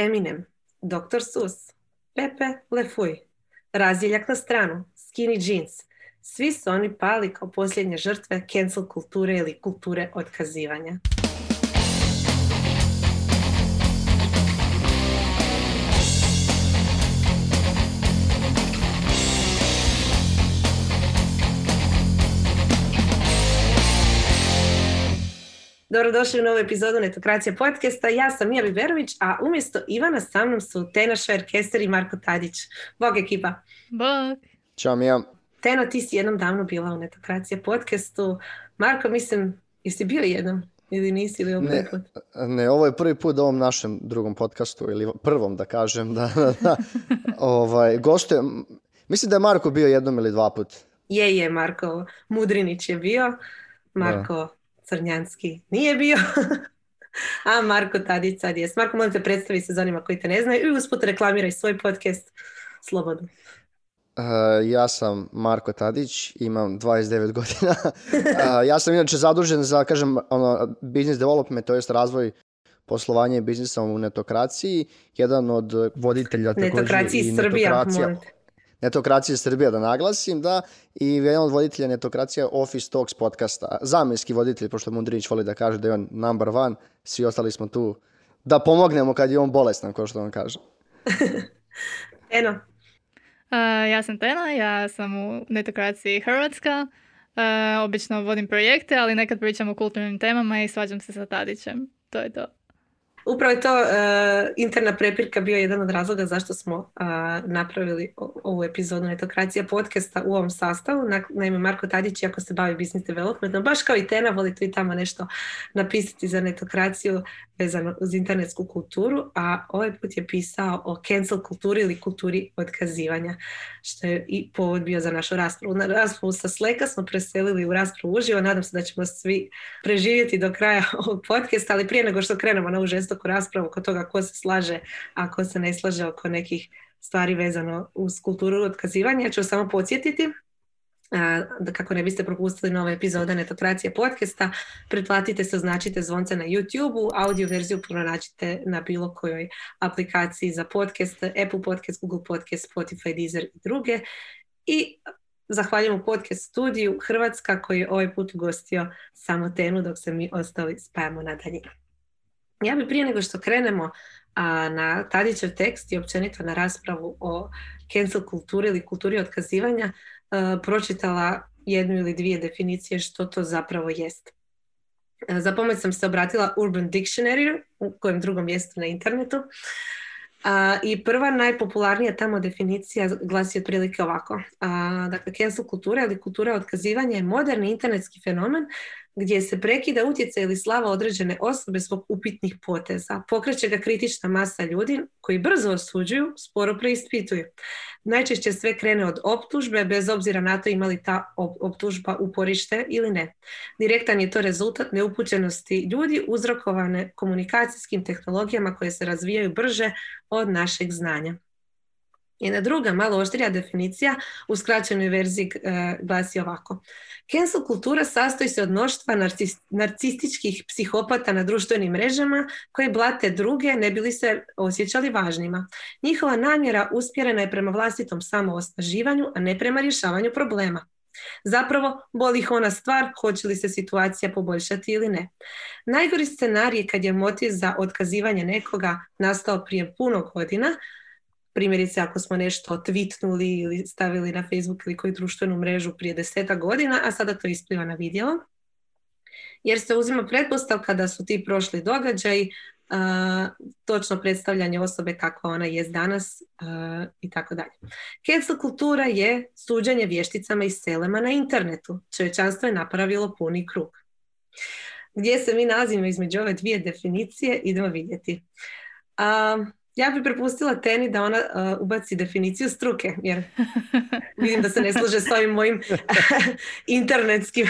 Eminem, Dr. Sus, Pepe Lefuj, Razdjeljak na stranu, Skinny Jeans. Svi su oni pali kao posljednje žrtve cancel kulture ili kulture otkazivanja. Dobrodošli u novu epizodu Netokracija podcasta. Ja sam Mija Biberović, a umjesto Ivana sa mnom su Tena Šver-Kester i Marko Tadić. Bog ekipa. Bog. Ćao Mija. Teno, ti si jednom davno bila u Netokracija podcastu. Marko, mislim, jesi bio jednom? Ili nisi ili ne, put? Ne, ovo je prvi put u ovom našem drugom podcastu, ili prvom da kažem. Da, da, da. ovaj, gošte, mislim da je Marko bio jednom ili dva put. Je, je, Marko Mudrinić je bio. Marko Crnjanski nije bio. A Marko Tadić sad jest. Marko, molim te predstavi se za onima koji te ne znaju i usput reklamiraj svoj podcast slobodno. Uh, ja sam Marko Tadić, imam 29 godina. Uh, ja sam inače zadužen za, kažem, ono, business development, to jest razvoj poslovanja i biznisa u netokraciji. Jedan od voditelja netokraciji i Srbija, netokracija netokracije Srbija da naglasim, da, i jedan od voditelja netokracija Office Talks podcasta, zamjenski voditelj, pošto Mundrinić voli da kaže da je on number one, svi ostali smo tu da pomognemo kad je on bolestan, kao što on kaže. Eno. Uh, ja sam Tena, ja sam u netokraciji Hrvatska. Uh, obično vodim projekte, ali nekad pričam o kulturnim temama i svađam se sa Tadićem. To je to. Upravo je to uh, interna prepirka bio jedan od razloga zašto smo uh, napravili ovu epizodu Netokracija podcasta u ovom sastavu. Naime, Marko Tadić, ako se bavi business developmentom, baš kao i Tena, voli tu i tamo nešto napisati za netokraciju vezano uz internetsku kulturu, a ovaj put je pisao o cancel kulturi ili kulturi otkazivanja, što je i povod bio za našu raspravu. Na raspravu sa Sleka smo preselili u raspravu uživo, nadam se da ćemo svi preživjeti do kraja ovog podcasta, ali prije nego što krenemo na ovu raspravu oko toga ko se slaže, a ko se ne slaže oko nekih stvari vezano uz kulturu otkazivanja, ja ću samo podsjetiti da kako ne biste propustili nove epizode Netokracije podcasta, pretplatite se, označite zvonce na YouTube-u, audio verziju pronađite na bilo kojoj aplikaciji za podcast, Apple Podcast, Google Podcast, Spotify, Deezer i druge. I zahvaljujemo podcast studiju Hrvatska koji je ovaj put ugostio samo tenu dok se mi ostali spajamo na daljinu. Ja bi prije nego što krenemo a, na Tadićev tekst i općenito na raspravu o cancel kulturi ili kulturi otkazivanja, uh, pročitala jednu ili dvije definicije što to zapravo jest. Uh, za pomoć sam se obratila Urban Dictionary u kojem drugom mjestu na internetu. Uh, I prva najpopularnija tamo definicija glasi otprilike ovako. Uh, dakle, cancel kultura ili kultura otkazivanja je moderni internetski fenomen gdje se prekida utjecaj ili slava određene osobe zbog upitnih poteza. Pokreće ga kritična masa ljudi koji brzo osuđuju, sporo preispituju. Najčešće sve krene od optužbe, bez obzira na to ima li ta optužba uporište ili ne. Direktan je to rezultat neupućenosti ljudi uzrokovane komunikacijskim tehnologijama koje se razvijaju brže od našeg znanja. Jedna druga, malo oštrija definicija u skraćenoj verziji e, glasi ovako. Cancel kultura sastoji se od mnoštva narcističkih psihopata na društvenim mrežama koji blate druge ne bili se osjećali važnima. Njihova namjera usmjerena je prema vlastitom samoosnaživanju, a ne prema rješavanju problema. Zapravo, boli ih ona stvar, hoće li se situacija poboljšati ili ne. Najgori scenarij kad je motiv za otkazivanje nekoga nastao prije puno godina, primjerice ako smo nešto tweetnuli ili stavili na Facebook ili koju društvenu mrežu prije deseta godina, a sada to ispliva na vidjelo. Jer se uzima pretpostavka da su ti prošli događaji uh, točno predstavljanje osobe kako ona je danas i tako dalje. Cancel kultura je suđenje vješticama i selema na internetu. Čovječanstvo je napravilo puni krug. Gdje se mi nalazimo između ove dvije definicije, idemo vidjeti. Uh, ja bih prepustila Teni da ona uh, ubaci definiciju struke, jer vidim da se ne slaže s ovim mojim internetskim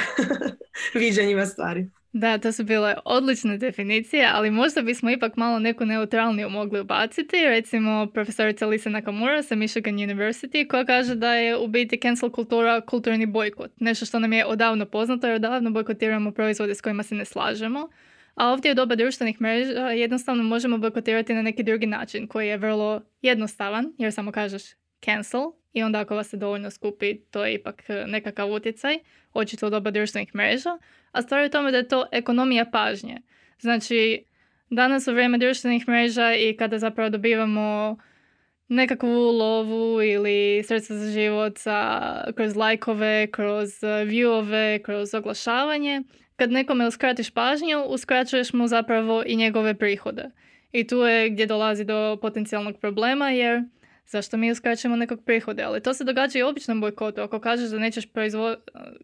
viđanjima stvari. Da, to su bile odlične definicije, ali možda bismo ipak malo neku neutralniju mogli ubaciti. Recimo, profesorica Lisa Nakamura sa Michigan University koja kaže da je u biti cancel kultura kulturni bojkot. Nešto što nam je odavno poznato jer odavno bojkotiramo proizvode s kojima se ne slažemo. A ovdje u doba društvenih mreža jednostavno možemo bojkotirati na neki drugi način koji je vrlo jednostavan jer samo kažeš cancel i onda ako vas se dovoljno skupi to je ipak e, nekakav utjecaj, očito u doba društvenih mreža. A stvar je u tome da je to ekonomija pažnje. Znači, danas u vrijeme društvenih mreža i kada zapravo dobivamo nekakvu lovu ili sredstva za život kroz lajkove, kroz e, viewove, kroz oglašavanje, kad nekome uskratiš pažnju, uskraćuješ mu zapravo i njegove prihode. I tu je gdje dolazi do potencijalnog problema jer zašto mi uskraćujemo nekog prihode? Ali to se događa i u običnom bojkotu. Ako kažeš da nećeš proizvo-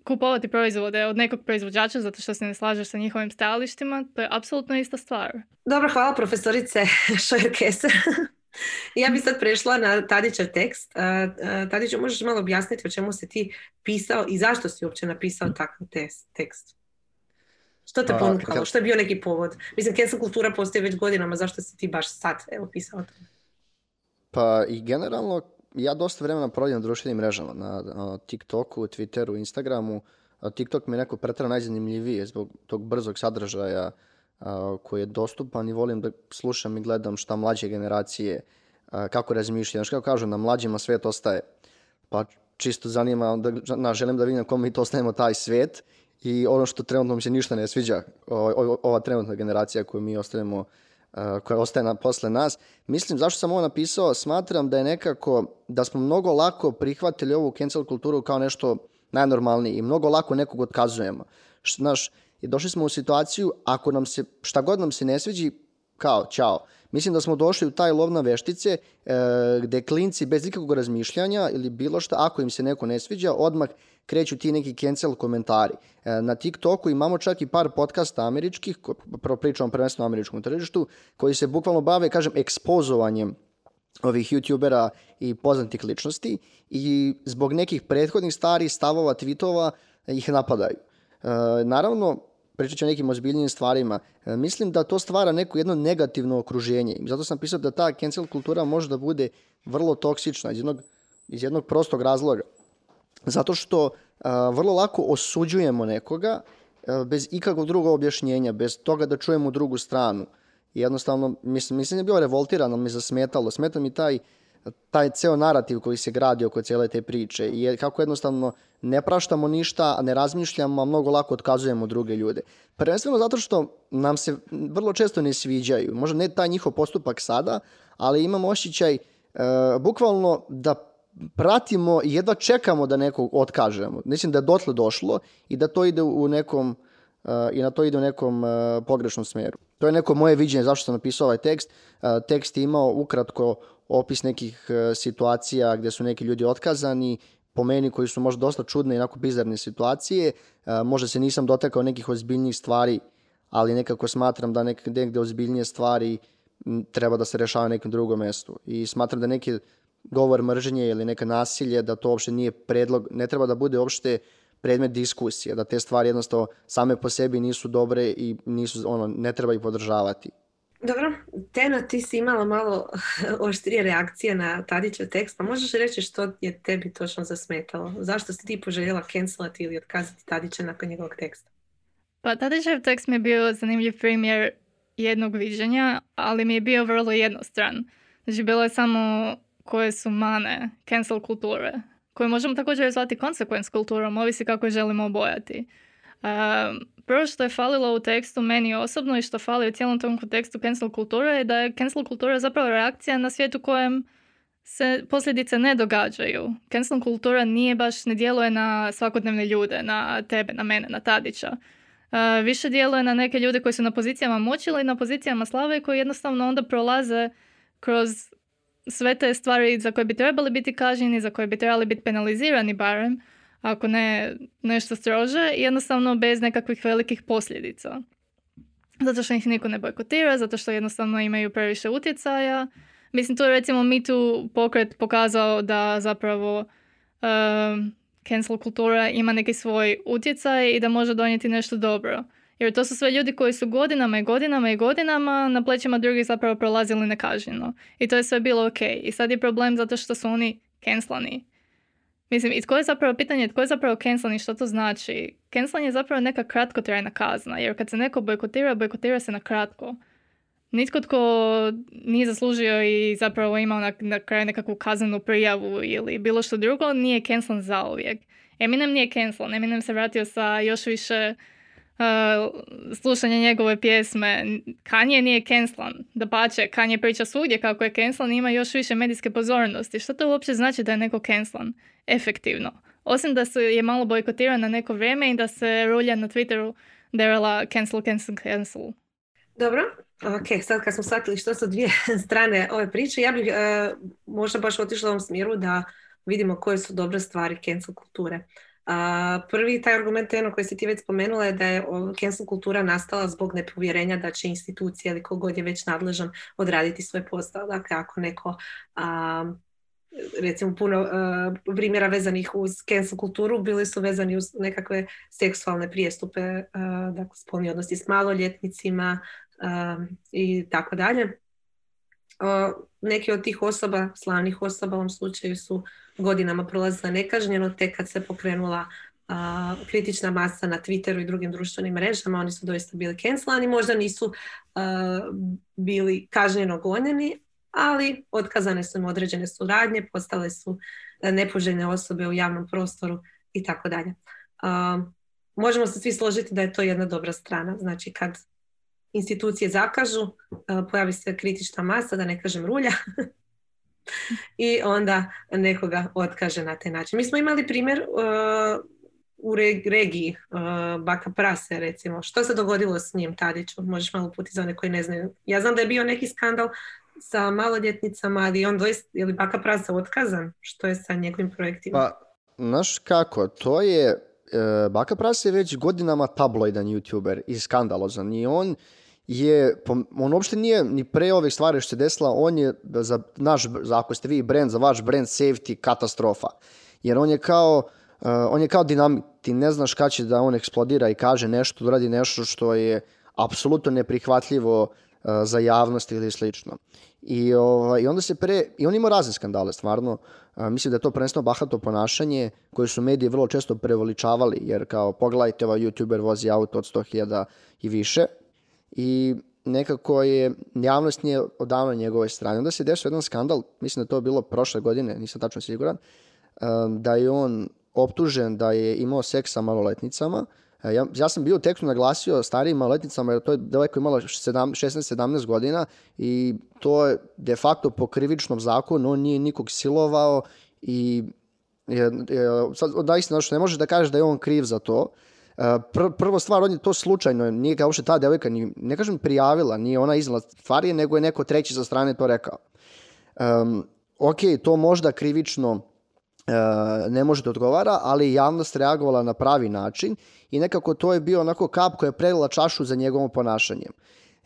kupovati proizvode od nekog proizvođača zato što se ne slažeš sa njihovim stajalištima, to je apsolutno ista stvar. Dobro, hvala profesorice Šojer-Keser. ja bi sad prešla na Tadićev tekst. Tadiću, možeš malo objasniti o čemu si ti pisao i zašto si uopće napisao takav tekst? Što te pa, ponukalo? Što je bio neki povod? Mislim, cancel kultura postoji već godinama, zašto si ti baš sad evo, pisao to? Pa i generalno, ja dosta vremena provodim na društvenim mrežama, na, na TikToku, Twitteru, Instagramu. TikTok mi je neko pretredno najzanimljivije zbog tog brzog sadržaja koji je dostupan i volim da slušam i gledam šta mlađe generacije kako razmišljaju. Znaš kako kažu, na mlađima svet ostaje. Pa čisto zanima, da, na, želim da vidim kom mi to ostajemo taj svet i ono što trenutno mi se ništa ne sviđa, ova trenutna generacija koju mi ostajemo koja ostaje na, posle nas. Mislim, zašto sam ovo napisao, smatram da je nekako, da smo mnogo lako prihvatili ovu cancel kulturu kao nešto najnormalnije i mnogo lako nekog otkazujemo. Znaš, i došli smo u situaciju, ako nam se, šta god nam se ne sviđi, kao, čao. Mislim da smo došli u taj lov na veštice e, gde klinci bez ikakvog razmišljanja ili bilo šta, ako im se neko ne sviđa, odmah kreću ti neki cancel komentari. E, na TikToku imamo čak i par podcasta američkih, pričamo prvenstveno američkom tržištu, koji se bukvalno bave, kažem, ekspozovanjem ovih youtubera i poznatih ličnosti i zbog nekih prethodnih starih stavova, tweetova ih napadaju. E, naravno, pričat ću o nekim ozbiljnim stvarima. E, mislim da to stvara neko jedno negativno okruženje. Zato sam pisao da ta cancel kultura može da bude vrlo toksična iz jednog, iz jednog prostog razloga. Zato što vrlo lako osuđujemo nekoga bez ikakvog drugog objašnjenja, bez toga da čujemo drugu stranu. Jednostavno, mislim, mislim je bilo revoltirano, mi zasmetalo. Smeta mi taj, taj ceo narativ koji se gradi oko cijele te priče i kako jednostavno ne praštamo ništa, a ne razmišljamo, a mnogo lako otkazujemo druge ljude. Prvenstveno zato što nam se vrlo često ne sviđaju. Možda ne taj njihov postupak sada, ali imam osjećaj e, bukvalno da pratimo i jedva čekamo da nekog otkažemo. Mislim da je dotle došlo i da to ide u nekom uh, i na to ide u nekom uh, pogrešnom smjeru. To je neko moje viđenje zašto sam napisao ovaj tekst. Uh, tekst je imao ukratko opis nekih situacija gdje su neki ljudi otkazani, po meni koji su možda dosta čudne i onako bizarne situacije. Možda se nisam dotakao nekih ozbiljnijih stvari, ali nekako smatram da negdje ozbiljnije stvari treba da se rešava na nekom drugom mjestu. I smatram da neke govor mržnje ili neka nasilje, da to uopšte nije predlog, ne treba da bude uopšte predmet diskusije, da te stvari jednostavno same po sebi nisu dobre i nisu, ono, ne treba ih podržavati. Dobro, Tena, ti si imala malo oštrije reakcije na Tadićev tekst, pa možeš reći što je tebi točno zasmetalo? Zašto si ti poželjela cancelati ili otkazati Tadića nakon njegovog teksta? Pa Tadićev tekst mi je bio zanimljiv primjer jednog viđenja, ali mi je bio vrlo jednostran. Znači, bilo je samo koje su mane cancel kulture, koje možemo također zvati consequence kulturom, ovisi kako želimo obojati. prvo što je falilo u tekstu meni osobno i što fali u cijelom tom kontekstu cancel kulture je da je cancel kultura zapravo reakcija na svijetu kojem se posljedice ne događaju. Cancel kultura nije baš, ne djeluje na svakodnevne ljude, na tebe, na mene, na Tadića. više djeluje na neke ljude koji su na pozicijama moći ili na pozicijama slave i koji jednostavno onda prolaze kroz sve te stvari za koje bi trebali biti kažnjeni, za koje bi trebali biti penalizirani barem, ako ne nešto strože, jednostavno bez nekakvih velikih posljedica. Zato što ih niko ne bojkotira, zato što jednostavno imaju previše utjecaja. Mislim, tu je recimo mi tu pokret pokazao da zapravo um, cancel kultura ima neki svoj utjecaj i da može donijeti nešto dobro. Jer to su sve ljudi koji su godinama i godinama i godinama na plećima drugih zapravo prolazili nekažnjeno. I to je sve bilo ok. I sad je problem zato što su oni cancelani. Mislim, i tko je zapravo pitanje, tko je zapravo cancelan i što to znači? Cancelan je zapravo neka kratkotrajna kazna, jer kad se neko bojkotira, bojkotira se na kratko. Nitko tko nije zaslužio i zapravo imao na, na kraju nekakvu kaznenu prijavu ili bilo što drugo, nije cancelan zauvijek. Eminem nije cancelan, Eminem se vratio sa još više uh, slušanja njegove pjesme. Kanye nije cancelan. Da pače, Kanye priča svugdje kako je cancelan ima još više medijske pozornosti. Što to uopće znači da je neko cancelan? Efektivno. Osim da se je malo bojkotiran na neko vrijeme i da se rulja na Twitteru derala cancel, cancel, cancel. Dobro, ok, sad kad smo shvatili što su dvije strane ove priče, ja bih uh, možda baš otišla u ovom smjeru da vidimo koje su dobre stvari cancel kulture. A, prvi taj argument je ono koji si ti već spomenula je da je cancel kultura nastala zbog nepovjerenja da će institucija ili kogod je već nadležan odraditi svoj posao. Dakle, ako neko a, recimo puno primjera vezanih uz cancel kulturu bili su vezani uz nekakve seksualne prijestupe, dakle spolni odnosi s maloljetnicima i tako dalje. Neki od tih osoba, slavnih osoba u ovom slučaju su godinama prolazila nekažnjeno, tek kad se pokrenula kritična masa na Twitteru i drugim društvenim mrežama, oni su doista bili cancelani, možda nisu bili kažnjeno gonjeni, ali otkazane su im određene suradnje, postale su nepoželjne osobe u javnom prostoru i tako dalje. Možemo se svi složiti da je to jedna dobra strana, znači kad institucije zakažu, pojavi se kritična masa, da ne kažem rulja, i onda nekoga otkaže na taj način. Mi smo imali primjer uh, u regiji uh, Baka Prase recimo. Što se dogodilo s njim Tadiću? Možeš malo puti za one koji ne znaju. Ja znam da je bio neki skandal sa maloljetnicama, ali on doista, je li Baka Prasa otkazan? Što je sa njegovim projektima? Pa, znaš kako, to je, uh, Baka Prasa je već godinama tabloidan youtuber i skandalozan i on je, on uopšte nije ni pre ovih stvari što se desila, on je za naš, za, ako ste vi brand, za vaš brand safety katastrofa. Jer on je kao, uh, on je kao dinamit, ti ne znaš kada će da on eksplodira i kaže nešto, da radi nešto što je apsolutno neprihvatljivo uh, za javnost ili slično. I, ovaj, I onda se pre, i on ima razne skandale, stvarno. Uh, mislim da je to prvenstveno bahato ponašanje koje su mediji vrlo često prevoličavali, jer kao pogledajte ovaj youtuber vozi auto od 100.000 i više, i nekako je javnost nije odavno njegove strane. Onda se desio jedan skandal, mislim da to bilo prošle godine, nisam tačno siguran, da je on optužen da je imao seks sa maloletnicama. E, ja, ja sam bio u tekstu naglasio starijim maloletnicama, jer to je daleko imalo 16-17 godina i to je de facto po krivičnom zakonu, on nije nikog silovao i je, je, sad, da istina, ne može da kaže da je on kriv za to, Pr prvo stvar, on je to slučajno, nije kao uopšte ta devojka, ni, ne kažem prijavila, nije ona iznala stvari, nego je neko treći sa strane to rekao. Um, ok, to možda krivično uh, ne može da odgovara, ali javnost reagovala na pravi način i nekako to je bio onako kap koja je prelila čašu za njegovom ponašanjem.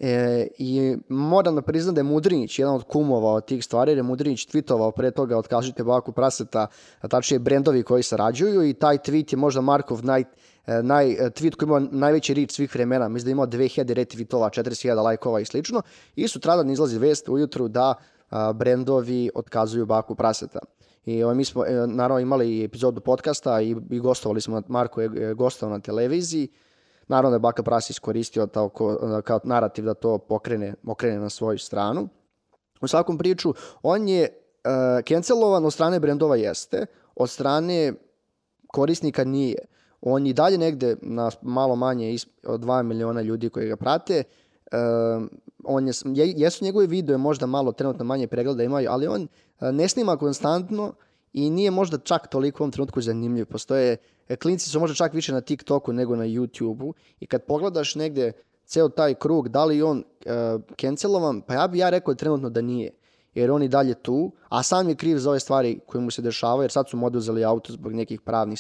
E, I moram da priznam da je Mudrinić jedan od kumova od tih stvari, jer je Mudrinić tweetovao pre toga otkažite baku praseta, a tačnije brendovi koji sarađuju i taj tweet je možda Markov E, naj, e, tweet koji ima najveći reach svih vremena, mislim da ima 2000 retweetova, 4000 lajkova i slično, i sutradan izlazi vest ujutru da brendovi otkazuju baku praseta. I ovaj, mi smo e, naravno imali epizodu podcasta i, i gostovali smo, Marko je gostovao na televiziji, naravno da je Baka Pras iskoristio to kao, narativ da to pokrene, pokrene na svoju stranu. U svakom priču, on je uh, cancelovan od strane brendova jeste, od strane korisnika nije on i dalje negde na malo manje od 2 miliona ljudi koji ga prate, uh, on je, jesu njegove video možda malo trenutno manje pregleda imaju, ali on uh, ne snima konstantno i nije možda čak toliko u ovom trenutku zanimljiv. Postoje, e, klinci su možda čak više na TikToku nego na YouTubeu i kad pogledaš negde ceo taj krug, da li on uh, cancelovan, pa ja bi ja rekao trenutno da nije jer on i dalje tu, a sam je kriv za ove stvari koje mu se dešavaju, jer sad su mu oduzeli auto zbog nekih pravnih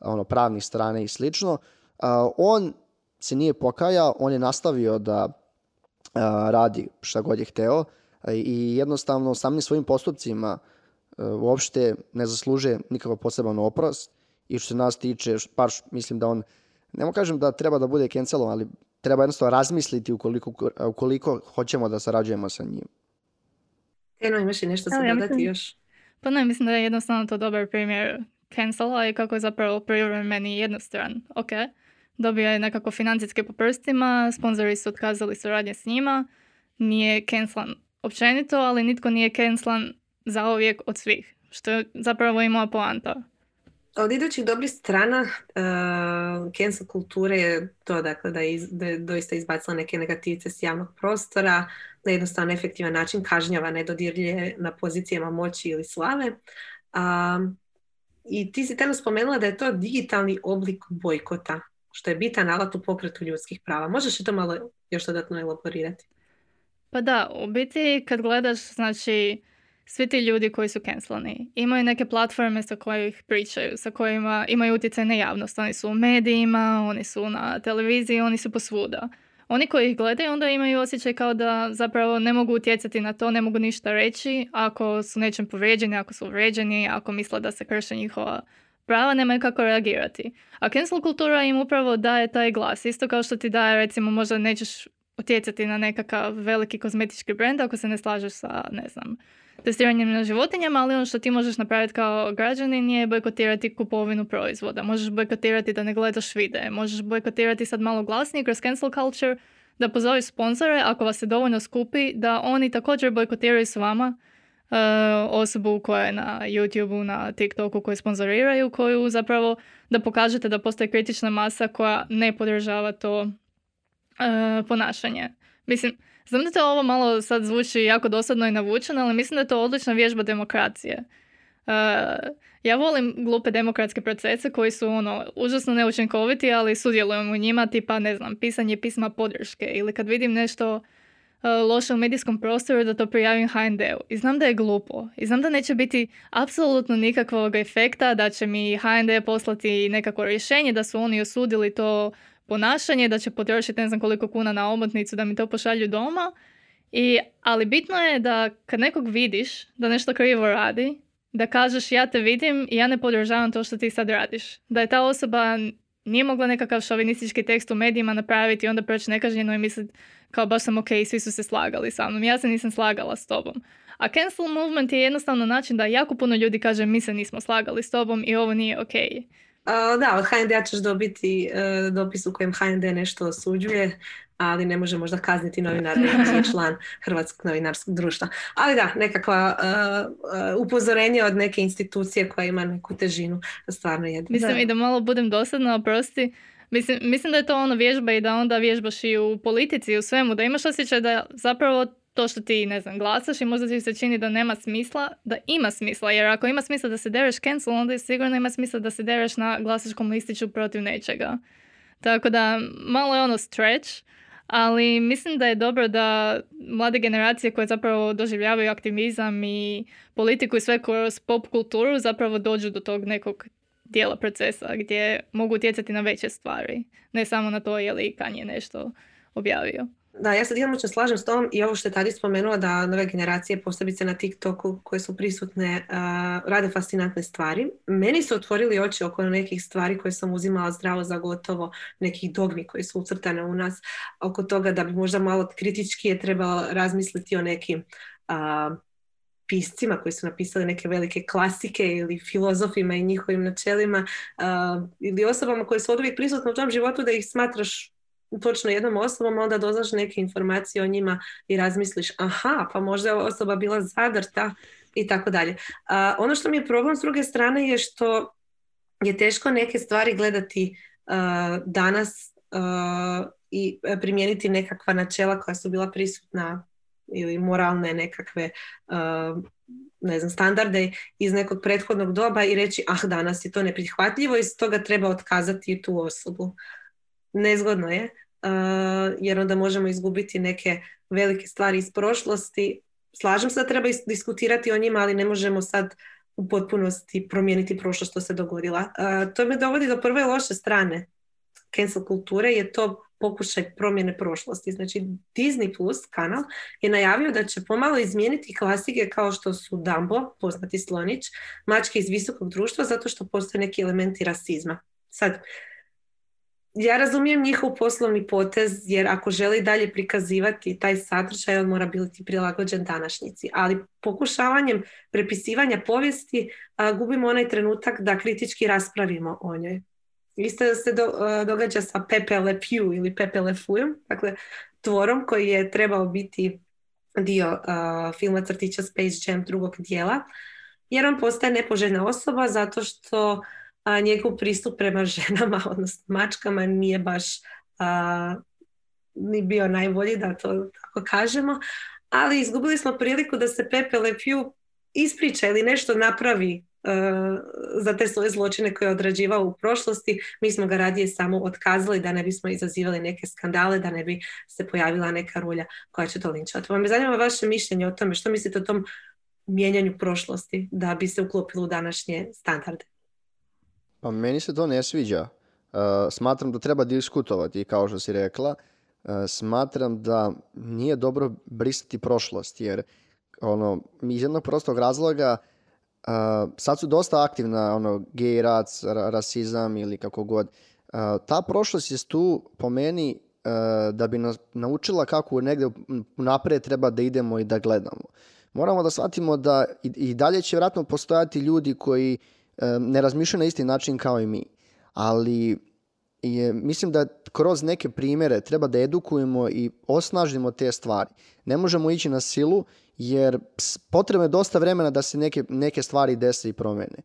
ono, pravnih strane i slično. Uh, on se nije pokajao, on je nastavio da uh, radi šta god je hteo uh, i jednostavno samim svojim postupcima uh, uopšte ne zasluže nikakav poseban oprost i što se nas tiče, baš mislim da on, nemo kažem da treba da bude cancelovan, ali treba jednostavno razmisliti ukoliko, ukoliko hoćemo da sarađujemo sa njim. Eno, imaš i nešto za dodati još? Pa ne, mislim da je jednostavno to dobar primjer cancela i kako je zapravo privremeni jednostran. Ok, dobio je nekako financijske po prstima, sponzori su otkazali suradnje s njima, nije cancelan općenito, ali nitko nije cancelan zauvijek od svih, što je zapravo i moja poanta. Od idućih dobrih strana uh, cancel kulture je to dakle, da, je, da je doista izbacila neke negativce s javnog prostora, na jednostavno efektivan način kažnjava nedodirlje na pozicijama moći ili slave. I ti si tamo spomenula da je to digitalni oblik bojkota, što je bitan alat u pokretu ljudskih prava. Možeš li to malo još dodatno elaborirati? Pa da, u biti kad gledaš, znači, svi ti ljudi koji su cancelani imaju neke platforme sa kojih pričaju, sa kojima imaju utjecaj na javnost. Oni su u medijima, oni su na televiziji, oni su posvuda. Oni koji ih gledaju onda imaju osjećaj kao da zapravo ne mogu utjecati na to, ne mogu ništa reći ako su nečem povrijeđeni, ako su uvrijeđeni, ako misle da se krše njihova prava, nemaju kako reagirati. A cancel kultura im upravo daje taj glas. Isto kao što ti daje, recimo, možda nećeš utjecati na nekakav veliki kozmetički brand ako se ne slažeš sa, ne znam, testiranjem na životinjama, ali ono što ti možeš napraviti kao građanin je bojkotirati kupovinu proizvoda. Možeš bojkotirati da ne gledaš videe. Možeš bojkotirati sad malo glasnije kroz cancel culture da pozoveš sponzore ako vas se dovoljno skupi da oni također bojkotiraju s vama uh, osobu koja je na YouTubeu, na TikToku koju sponzoriraju, koju zapravo da pokažete da postoji kritična masa koja ne podržava to uh, ponašanje. Mislim, Znam da to ovo malo sad zvuči jako dosadno i navučeno, ali mislim da je to odlična vježba demokracije. Uh, ja volim glupe demokratske procese koji su ono užasno neučinkoviti, ali sudjelujem u njima, tipa ne znam, pisanje pisma podrške ili kad vidim nešto uh, loše u medijskom prostoru da to prijavim HND-u. I znam da je glupo. I znam da neće biti apsolutno nikakvog efekta da će mi HND poslati nekako rješenje da su oni osudili to ponašanje, da će potrošiti ne znam koliko kuna na omotnicu da mi to pošalju doma. I, ali bitno je da kad nekog vidiš da nešto krivo radi, da kažeš ja te vidim i ja ne podržavam to što ti sad radiš. Da je ta osoba nije mogla nekakav šovinistički tekst u medijima napraviti i onda proći nekažnjeno i misliti kao baš sam ok, svi su se slagali sa mnom. Ja se nisam slagala s tobom. A cancel movement je jednostavno način da jako puno ljudi kaže mi se nismo slagali s tobom i ovo nije ok da, od HND-a ćeš dobiti uh, dopis u kojem HND nešto osuđuje, ali ne može možda kazniti je član Hrvatskog novinarskog društva. Ali da, nekakva uh, upozorenje od neke institucije koja ima neku težinu, stvarno je. Mislim da. i da malo budem dosadna, oprosti, Mislim, mislim da je to ono vježba i da onda vježbaš i u politici i u svemu, da imaš osjećaj da zapravo to što ti, ne znam, glasaš i možda ti se čini da nema smisla, da ima smisla. Jer ako ima smisla da se dereš cancel, onda je sigurno ima smisla da se dereš na glasačkom listiću protiv nečega. Tako da, malo je ono stretch, ali mislim da je dobro da mlade generacije koje zapravo doživljavaju aktivizam i politiku i sve kroz pop kulturu zapravo dođu do tog nekog dijela procesa gdje mogu utjecati na veće stvari. Ne samo na to je li Kanye nešto objavio. Da, ja se djelomično slažem s tom i ovo što je tada spomenula da nove generacije, posebice na TikToku koje su prisutne, rade fascinantne stvari. Meni su otvorili oči oko nekih stvari koje sam uzimala zdravo za gotovo, nekih dogmi koji su ucrtane u nas, oko toga da bi možda malo kritički je trebalo razmisliti o nekim piscima koji su napisali neke velike klasike ili filozofima i njihovim načelima ili osobama koje su od uvijek prisutne u tom životu da ih smatraš točno jednom osobom, onda doznaš neke informacije o njima i razmisliš, aha, pa možda je osoba bila zadrta i tako dalje. Ono što mi je problem s druge strane je što je teško neke stvari gledati danas i primijeniti nekakva načela koja su bila prisutna ili moralne nekakve ne znam, standarde iz nekog prethodnog doba i reći ah danas je to neprihvatljivo i toga treba otkazati tu osobu nezgodno je, jer onda možemo izgubiti neke velike stvari iz prošlosti. Slažem se da treba diskutirati o njima, ali ne možemo sad u potpunosti promijeniti prošlost što se dogodila. To me dovodi do prve loše strane cancel kulture, je to pokušaj promjene prošlosti. Znači Disney Plus kanal je najavio da će pomalo izmijeniti klasike kao što su Dumbo, poznati slonić, mačke iz visokog društva, zato što postoje neki elementi rasizma. Sad, ja razumijem njihov poslovni potez jer ako želi dalje prikazivati taj sadržaj on mora biti prilagođen današnjici, ali pokušavanjem prepisivanja povijesti gubimo onaj trenutak da kritički raspravimo o njoj. Isto se do, događa sa Pepe Le Pew ili Pepe Le dakle tvorom koji je trebao biti dio filma crtića Space Jam drugog dijela, jer on postaje nepoželjna osoba zato što a, njegov pristup prema ženama, odnosno mačkama, nije baš ni bio najbolji, da to tako kažemo, ali izgubili smo priliku da se Pepe Le Pew ispriča ili nešto napravi za te svoje zločine koje je odrađivao u prošlosti. Mi smo ga radije samo otkazali da ne bismo izazivali neke skandale, da ne bi se pojavila neka rulja koja će to linčati. Vam me zanima vaše mišljenje o tome, što mislite o tom mijenjanju prošlosti da bi se uklopilo u današnje standarde? Pa meni se to ne sviđa. Uh, smatram da treba diskutovati, kao što si rekla. Uh, smatram da nije dobro brisati prošlost, jer ono, iz jednog prostog razloga uh, sad su dosta aktivna ono, gej rac, rasizam ili kako god. ta prošlost je tu po meni da bi nas naučila kako negdje naprijed treba da idemo i da gledamo. Moramo da shvatimo da i, i dalje će vjerojatno postojati ljudi koji ne razmišljaju na isti način kao i mi. Ali je, mislim da kroz neke primjere treba da edukujemo i osnažimo te stvari. Ne možemo ići na silu jer potrebno je dosta vremena da se neke, neke stvari dese i promene.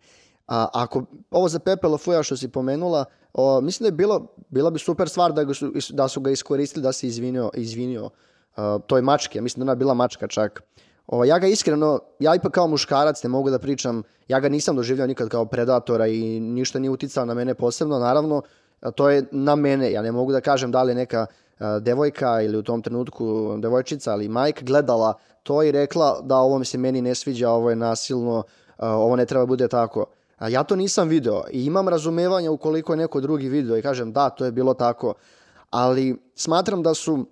A ako ovo za Pepe Fuja što si pomenula, o, mislim da je bilo, bila bi super stvar da, su, da su ga iskoristili da se izvinio, izvinio uh, toj mački. Mislim da ona bila mačka čak. O, ja ga iskreno, ja ipak kao muškarac ne mogu da pričam, ja ga nisam doživljao nikad kao predatora i ništa nije uticao na mene posebno, naravno, to je na mene, ja ne mogu da kažem da li neka devojka ili u tom trenutku devojčica ali majka gledala to i rekla da ovo mi se meni ne sviđa, ovo je nasilno, ovo ne treba bude tako. A ja to nisam video i imam razumevanja ukoliko je neko drugi video i kažem da, to je bilo tako. Ali smatram da su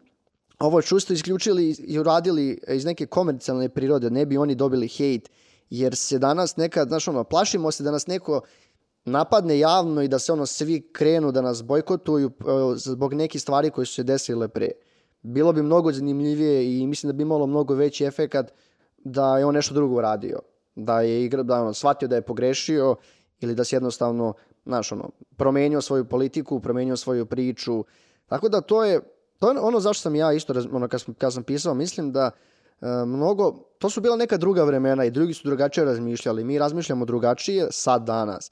ovo čusto isključili i uradili iz neke komercijalne prirode, ne bi oni dobili hejt, jer se danas nekad, znaš ono, plašimo se da nas neko napadne javno i da se ono svi krenu da nas bojkotuju e, zbog nekih stvari koje su se desile pre. Bilo bi mnogo zanimljivije i mislim da bi imalo mnogo veći efekat da je on nešto drugo radio. Da je igra, da ono, shvatio da je pogrešio ili da se jednostavno, znaš, ono, promenio svoju politiku, promenio svoju priču. Tako da to je, to je ono zašto sam ja isto, ono, kad, sam, kad sam pisao, mislim da e, mnogo, to su bila neka druga vremena i drugi su drugačije razmišljali. Mi razmišljamo drugačije sad danas.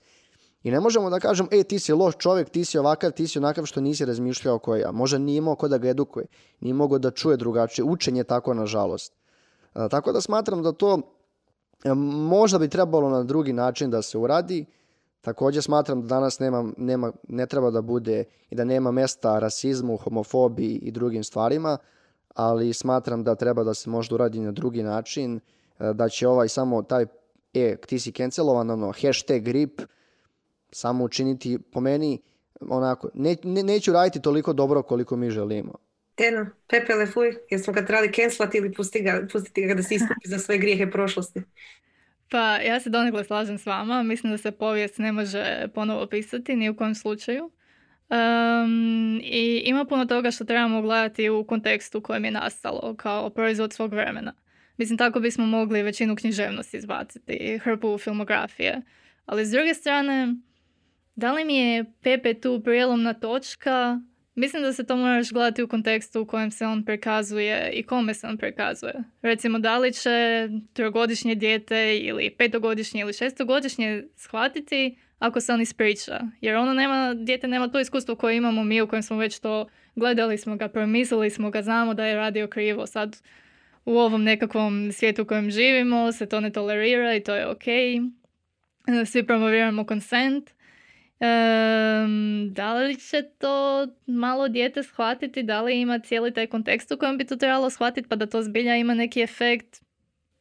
I ne možemo da kažem, e, ti si loš čovjek, ti si ovakav, ti si onakav što nisi razmišljao koji ja. Možda nije imao ko da ga edukuje, nije mogao da čuje drugačije. Učenje tako, nažalost. E, tako da smatram da to e, možda bi trebalo na drugi način da se uradi. Također smatram da danas nema, nema, ne treba da bude i da nema mesta rasizmu, homofobiji i drugim stvarima, ali smatram da treba da se možda uradi na drugi način, e, da će ovaj samo taj, e, ti si cancelovan, ono, hashtag RIP, samo učiniti po meni onako, ne, ne, neću raditi toliko dobro koliko mi želimo. Eno, Pepe Lefuj, jesmo ga trebali cancelati ili pustiti ga, pustiti ga da se iskupi za svoje grijehe prošlosti? Pa ja se donekle slažem s vama. Mislim da se povijest ne može ponovo pisati, ni u kojem slučaju. Um, I ima puno toga što trebamo gledati u kontekstu u kojem je nastalo, kao proizvod svog vremena. Mislim, tako bismo mogli većinu književnosti izbaciti, hrpu filmografije. Ali s druge strane, da li mi je Pepe tu prijelomna točka? Mislim da se to moraš gledati u kontekstu u kojem se on prikazuje i kome se on prikazuje. Recimo, da li će trogodišnje dijete ili petogodišnje ili šestogodišnje shvatiti ako se on ispriča. Jer ono nema, dijete nema to iskustvo koje imamo mi u kojem smo već to gledali smo ga, promislili smo ga, znamo da je radio krivo. Sad u ovom nekakvom svijetu u kojem živimo se to ne tolerira i to je ok. Svi promoviramo konsent. Um, da li će to malo dijete shvatiti, da li ima cijeli taj kontekst u kojem bi to trebalo shvatiti pa da to zbilja ima neki efekt?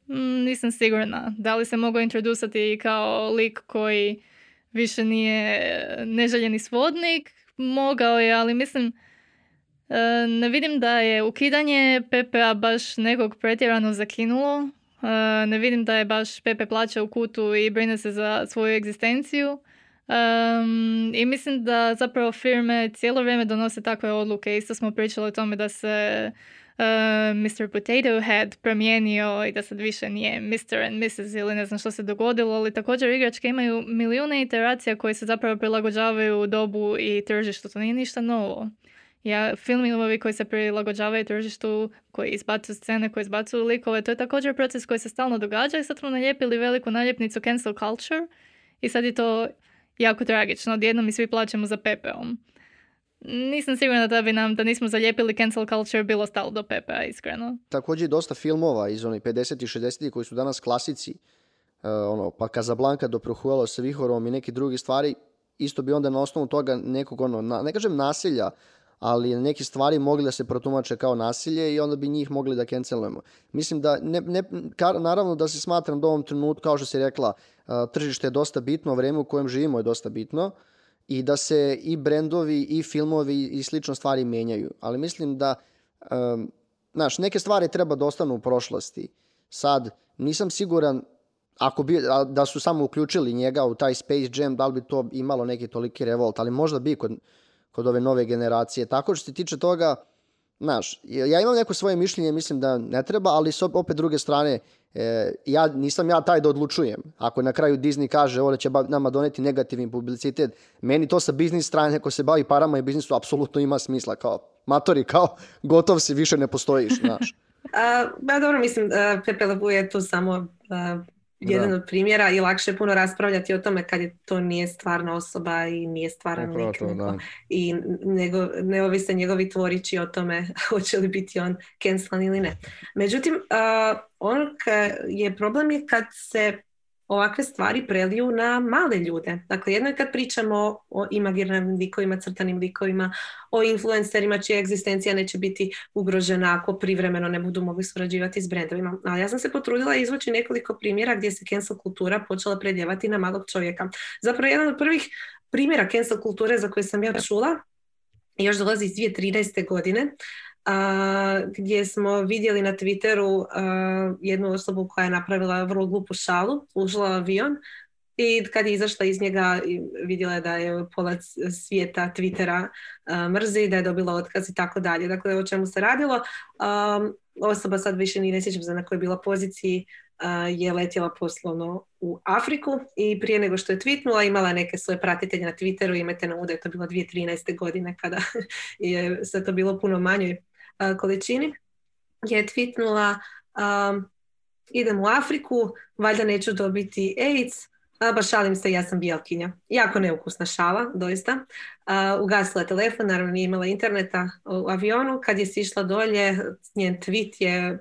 Mm, nisam sigurna. Da li se mogu introdusati kao lik koji više nije neželjeni svodnik? Mogao je, ali mislim ne vidim da je ukidanje PPA baš nekog pretjerano zakinulo. ne vidim da je baš Pepe plaća u kutu i brine se za svoju egzistenciju. Um, I mislim da zapravo firme cijelo vrijeme donose takve odluke. Isto smo pričali o tome da se uh, Mr. Potato Head promijenio i da sad više nije Mr. and Mrs. ili ne znam što se dogodilo, ali također igračke imaju milijune iteracija koje se zapravo prilagođavaju dobu i tržištu. To nije ništa novo. Ja, filmovi koji se prilagođavaju tržištu, koji izbacuju scene, koji izbacuju likove, to je također proces koji se stalno događa i sad smo nalijepili veliku naljepnicu cancel culture i sad je to jako tragično. Odjednom mi svi plaćamo za Pepeom. Nisam sigurna da bi nam, da nismo zalijepili cancel culture, bilo stalo do Pepe, iskreno. Također dosta filmova iz onih 50 i 60 koji su danas klasici, uh, ono, pa Casablanca do Prohuelo sa Vihorom i neki drugi stvari, isto bi onda na osnovu toga nekog, ono, na, ne kažem nasilja, ali neke stvari mogli da se protumače kao nasilje i onda bi njih mogli da cancelujemo. Mislim da, ne, ne, naravno da se smatram da u ovom trenutku, kao što si rekla, tržište je dosta bitno, vreme u kojem živimo je dosta bitno i da se i brendovi i filmovi i slično stvari menjaju. Ali mislim da, um, znaš, neke stvari treba da ostanu u prošlosti. Sad, nisam siguran ako bi, da su samo uključili njega u taj Space Jam, da li bi to imalo neki toliki revolt, ali možda bi kod, kod ove nove generacije. Tako što se tiče toga, znaš, ja imam neko svoje mišljenje, mislim da ne treba, ali s opet druge strane, e, ja nisam ja taj da odlučujem. Ako na kraju Disney kaže ovo će nama doneti negativni publicitet, meni to sa biznis strane, ko se bavi parama i biznisu, apsolutno ima smisla. Kao matori, kao gotov si, više ne postojiš, znaš. A, ba dobro, mislim, Pepe Lebu je tu samo jedan od primjera i lakše je puno raspravljati o tome kad je to nije stvarna osoba i nije stvaran lik i nego, ne ovise njegovi tvorići o tome hoće li biti on cancelan ili ne. Međutim, uh, on je problem je kad se ovakve stvari preliju na male ljude. Dakle, jedno je kad pričamo o imaginarnim likovima, crtanim likovima, o influencerima čija egzistencija neće biti ugrožena ako privremeno ne budu mogli surađivati s brendovima. Ali ja sam se potrudila izvući nekoliko primjera gdje se cancel kultura počela predjevati na malog čovjeka. Zapravo, jedan od prvih primjera cancel kulture za koje sam ja čula još dolazi iz 2013. godine gdje smo vidjeli na Twitteru jednu osobu koja je napravila vrlo glupu šalu, ušla avion i kad je izašla iz njega vidjela je da je pola svijeta Twittera mrzi, da je dobila otkaz i tako dalje. Dakle, o čemu se radilo. Osoba sad više ni ne sjećam za na kojoj je bila poziciji, je letjela poslovno u Afriku i prije nego što je tweetnula imala neke svoje pratitelje na Twitteru imate na ude, je to bilo 2013. godine kada je sve to bilo puno manjoj količini je tweetnula idem u Afriku, valjda neću dobiti AIDS, a baš šalim se, ja sam bijalkinja. Jako neukusna šala, doista. Uh, ugasila telefon, naravno nije imala interneta u avionu. Kad je sišla dolje, njen tweet je,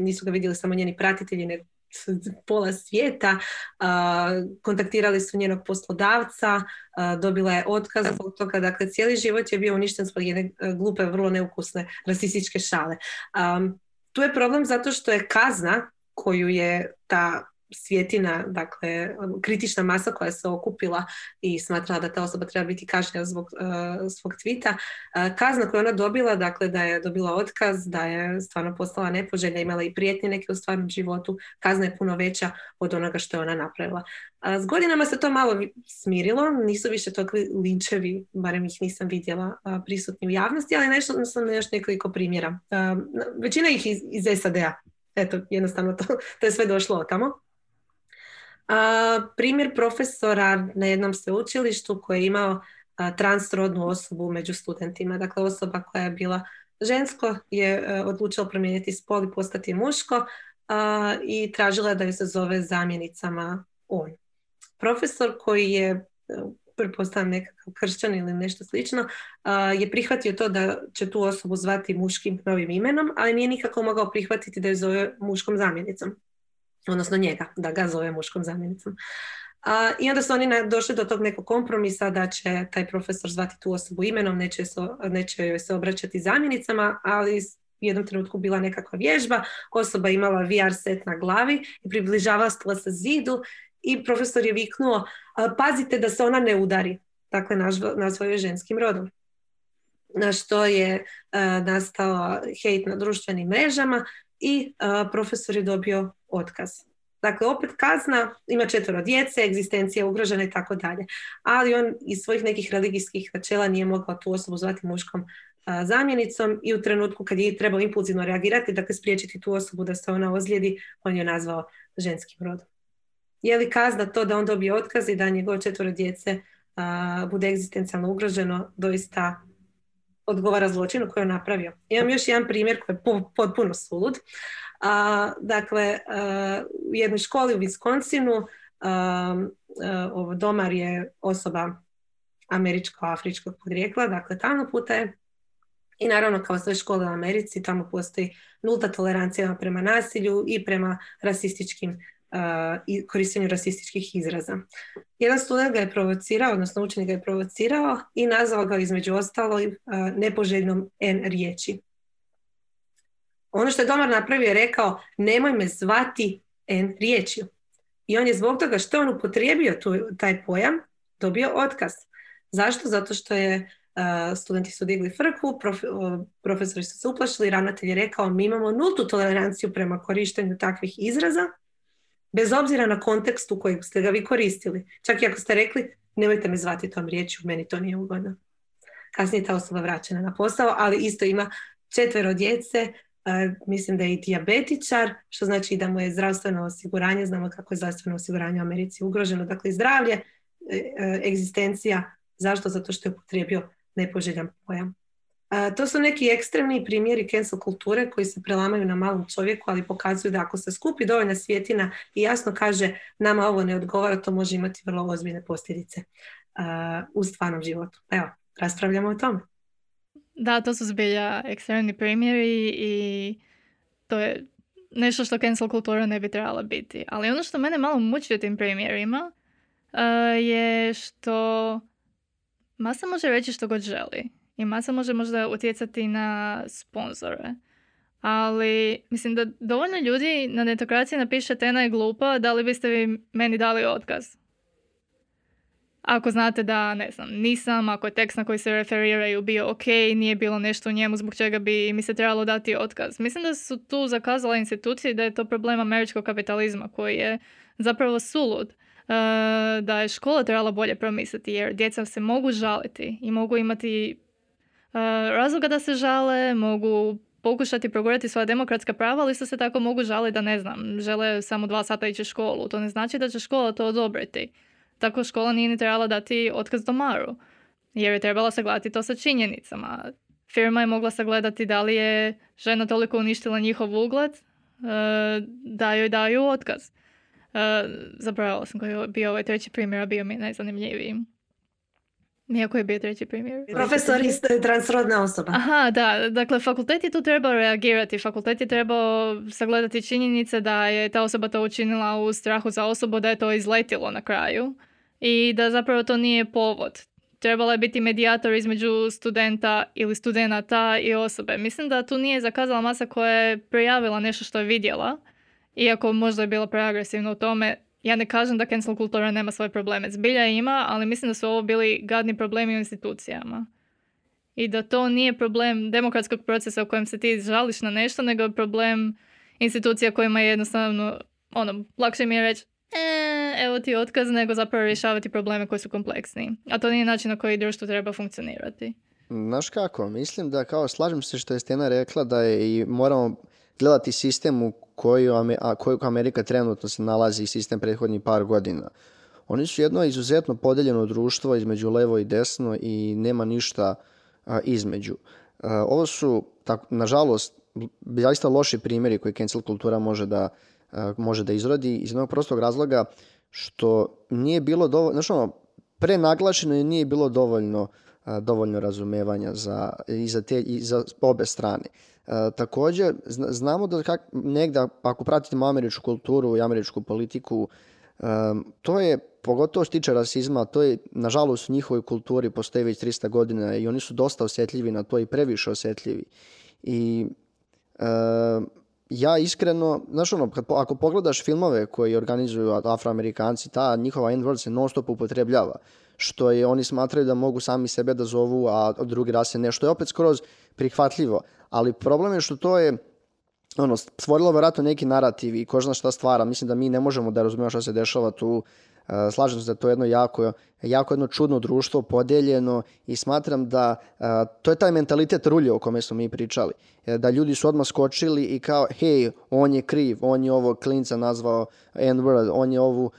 nisu ga vidjeli samo njeni pratitelji, nego pola svijeta, kontaktirali su njenog poslodavca, dobila je otkaz zbog toga, dakle cijeli život je bio uništen zbog jedne glupe, vrlo neukusne rasističke šale. Tu je problem zato što je kazna koju je ta svjetina, dakle kritična masa koja se okupila i smatrala da ta osoba treba biti kažnjena zbog uh, svog tvita. Uh, kazna koju ona dobila, dakle da je dobila otkaz, da je stvarno postala nepoželjna, imala i prijetnje neke u stvarnom životu, kazna je puno veća od onoga što je ona napravila. Uh, s godinama se to malo smirilo, nisu više tokvi linčevi, barem ih nisam vidjela prisutni u javnosti, ali nešto sam još nekoliko primjera. Većina ih iz, iz SAD-a. Eto, jednostavno to, to je sve došlo tamo. A, primjer profesora na jednom sveučilištu koji je imao transrodnu osobu među studentima. Dakle, osoba koja je bila žensko je e, odlučila promijeniti spol i postati muško i tražila da ju se zove zamjenicama on. Profesor koji je e, pretpostavljam nekakav kršćan ili nešto slično, je prihvatio to da će tu osobu zvati muškim novim imenom, ali nije nikako mogao prihvatiti da ju zove muškom zamjenicom odnosno njega, da ga zove muškom zamjenicom. A, I onda su oni došli do tog nekog kompromisa da će taj profesor zvati tu osobu imenom, neće, neće joj se obraćati zamjenicama, ali u jednom trenutku bila nekakva vježba, osoba imala VR set na glavi i približavala se zidu i profesor je viknuo pazite da se ona ne udari. Dakle, nazvao je ženskim rodom. Na što je nastao hejt na društvenim mrežama i profesor je dobio otkaz. Dakle, opet kazna, ima četvero djece, egzistencija ugrožena i tako dalje. Ali on iz svojih nekih religijskih načela nije mogao tu osobu zvati muškom zamjenicom i u trenutku kad je trebao impulzivno reagirati, dakle spriječiti tu osobu da se ona ozlijedi, on je nazvao ženskim rodom. Je li kazna to da on dobije otkaz i da njegove četvoro djece bude egzistencijalno ugroženo, doista odgovara zločinu koji je napravio. Imam još jedan primjer koji je potpuno sulud. A, dakle, u jednoj školi u Wisconsinu ovo domar je osoba američko-afričkog podrijekla, dakle tamo puta je i naravno kao sve škole u Americi tamo postoji nulta tolerancija prema nasilju i prema rasističkim i korištenju rasističkih izraza. Jedan student ga je provocirao, odnosno učenik ga je provocirao i nazvao ga između ostalo nepoželjnom N riječi. Ono što je domar napravio je rekao nemoj me zvati N riječju. I on je zbog toga što on upotrijebio tu, taj pojam dobio otkaz. Zašto? Zato što je studenti su digli frku, profesori su se uplašili, ravnatelj je rekao mi imamo nultu toleranciju prema korištenju takvih izraza bez obzira na kontekst u kojeg ste ga vi koristili. Čak i ako ste rekli, nemojte me zvati tom riječju, meni to nije ugodno. Kasnije ta osoba vraćena na posao, ali isto ima četvero djece, mislim da je i dijabetičar, što znači da mu je zdravstveno osiguranje, znamo kako je zdravstveno osiguranje u Americi ugroženo, dakle zdravlje, e, e, egzistencija, zašto? Zato što je upotrijebio nepoželjan pojam. To su neki ekstremni primjeri cancel kulture koji se prelamaju na malom čovjeku, ali pokazuju da ako se skupi dovoljna svjetina i jasno kaže nama ovo ne odgovara, to može imati vrlo ozbiljne posljedice u stvarnom životu. Evo, raspravljamo o tome. Da, to su zbilja ekstremni primjeri i to je nešto što cancel kultura ne bi trebala biti. Ali ono što mene malo muči u tim primjerima je što masa može reći što god želi i masa može možda utjecati na sponzore. Ali mislim da dovoljno ljudi na netokraciji napiše Tena je glupa, da li biste vi meni dali otkaz? Ako znate da, ne znam, nisam, ako je tekst na koji se referiraju bio ok, nije bilo nešto u njemu zbog čega bi mi se trebalo dati otkaz. Mislim da su tu zakazala institucije da je to problem američkog kapitalizma koji je zapravo sulud. Uh, da je škola trebala bolje promisliti jer djeca se mogu žaliti i mogu imati razloga da se žale, mogu pokušati progurati svoja demokratska prava, ali isto se tako mogu žaliti da ne znam, žele samo dva sata ići u školu. To ne znači da će škola to odobriti. Tako škola nije ni trebala dati otkaz domaru, jer je trebala sagledati to sa činjenicama. Firma je mogla sagledati da li je žena toliko uništila njihov ugled da joj daju otkaz. Zaboravila sam koji bio ovaj treći primjer, a bio mi najzanimljiviji. Nijako je bio treći primjer. Profesor isto transrodna osoba. Aha, da. Dakle, fakultet je tu trebao reagirati. Fakultet je trebao sagledati činjenice da je ta osoba to učinila u strahu za osobu, da je to izletilo na kraju i da zapravo to nije povod. Trebala je biti medijator između studenta ili studenata i osobe. Mislim da tu nije zakazala masa koja je prijavila nešto što je vidjela, iako možda je bila preagresivna u tome, ja ne kažem da cancel kultura nema svoje probleme. Zbilja ima, ali mislim da su ovo bili gadni problemi u institucijama. I da to nije problem demokratskog procesa u kojem se ti žališ na nešto, nego je problem institucija kojima je jednostavno, ono, lakše mi je reći, e, evo ti otkaz, nego zapravo rješavati probleme koji su kompleksni. A to nije način na koji društvo treba funkcionirati. Znaš kako, mislim da kao slažem se što je Stena rekla da je i moramo gledati sistem u koju, Amerika trenutno se nalazi sistem prethodnih par godina. Oni su jedno izuzetno podeljeno društvo između levo i desno i nema ništa između. ovo su, nažalost, zaista loši primjeri koji cancel kultura može da, može da izrodi iz jednog prostog razloga što nije bilo dovoljno, znači ono, prenaglašeno i nije bilo dovoljno, dovoljno razumevanja za, i, za te, i za obe strane. E, također, znamo da kak, negdje, ako pratimo američku kulturu i američku politiku, e, to je, pogotovo što tiče rasizma, to je, nažalost, u njihovoj kulturi postoji već 300 godina i oni su dosta osjetljivi na to i previše osjetljivi. I e, ja iskreno, znaš ono, ako pogledaš filmove koji organizuju afroamerikanci, ta njihova n se non stop upotrebljava što je oni smatraju da mogu sami sebe da zovu, a drugi rase nešto je opet skroz prihvatljivo. Ali problem je što to je ono, stvorilo vjerojatno neki narativ i ko zna šta stvara. Mislim da mi ne možemo da razumijemo šta se dešava tu. E, slažem se da to je jedno jako, jako jedno čudno društvo, podijeljeno i smatram da e, to je taj mentalitet rulje o kome smo mi pričali. E, da ljudi su odmah skočili i kao, hej, on je kriv, on je ovo klinca nazvao N-word, on je ovu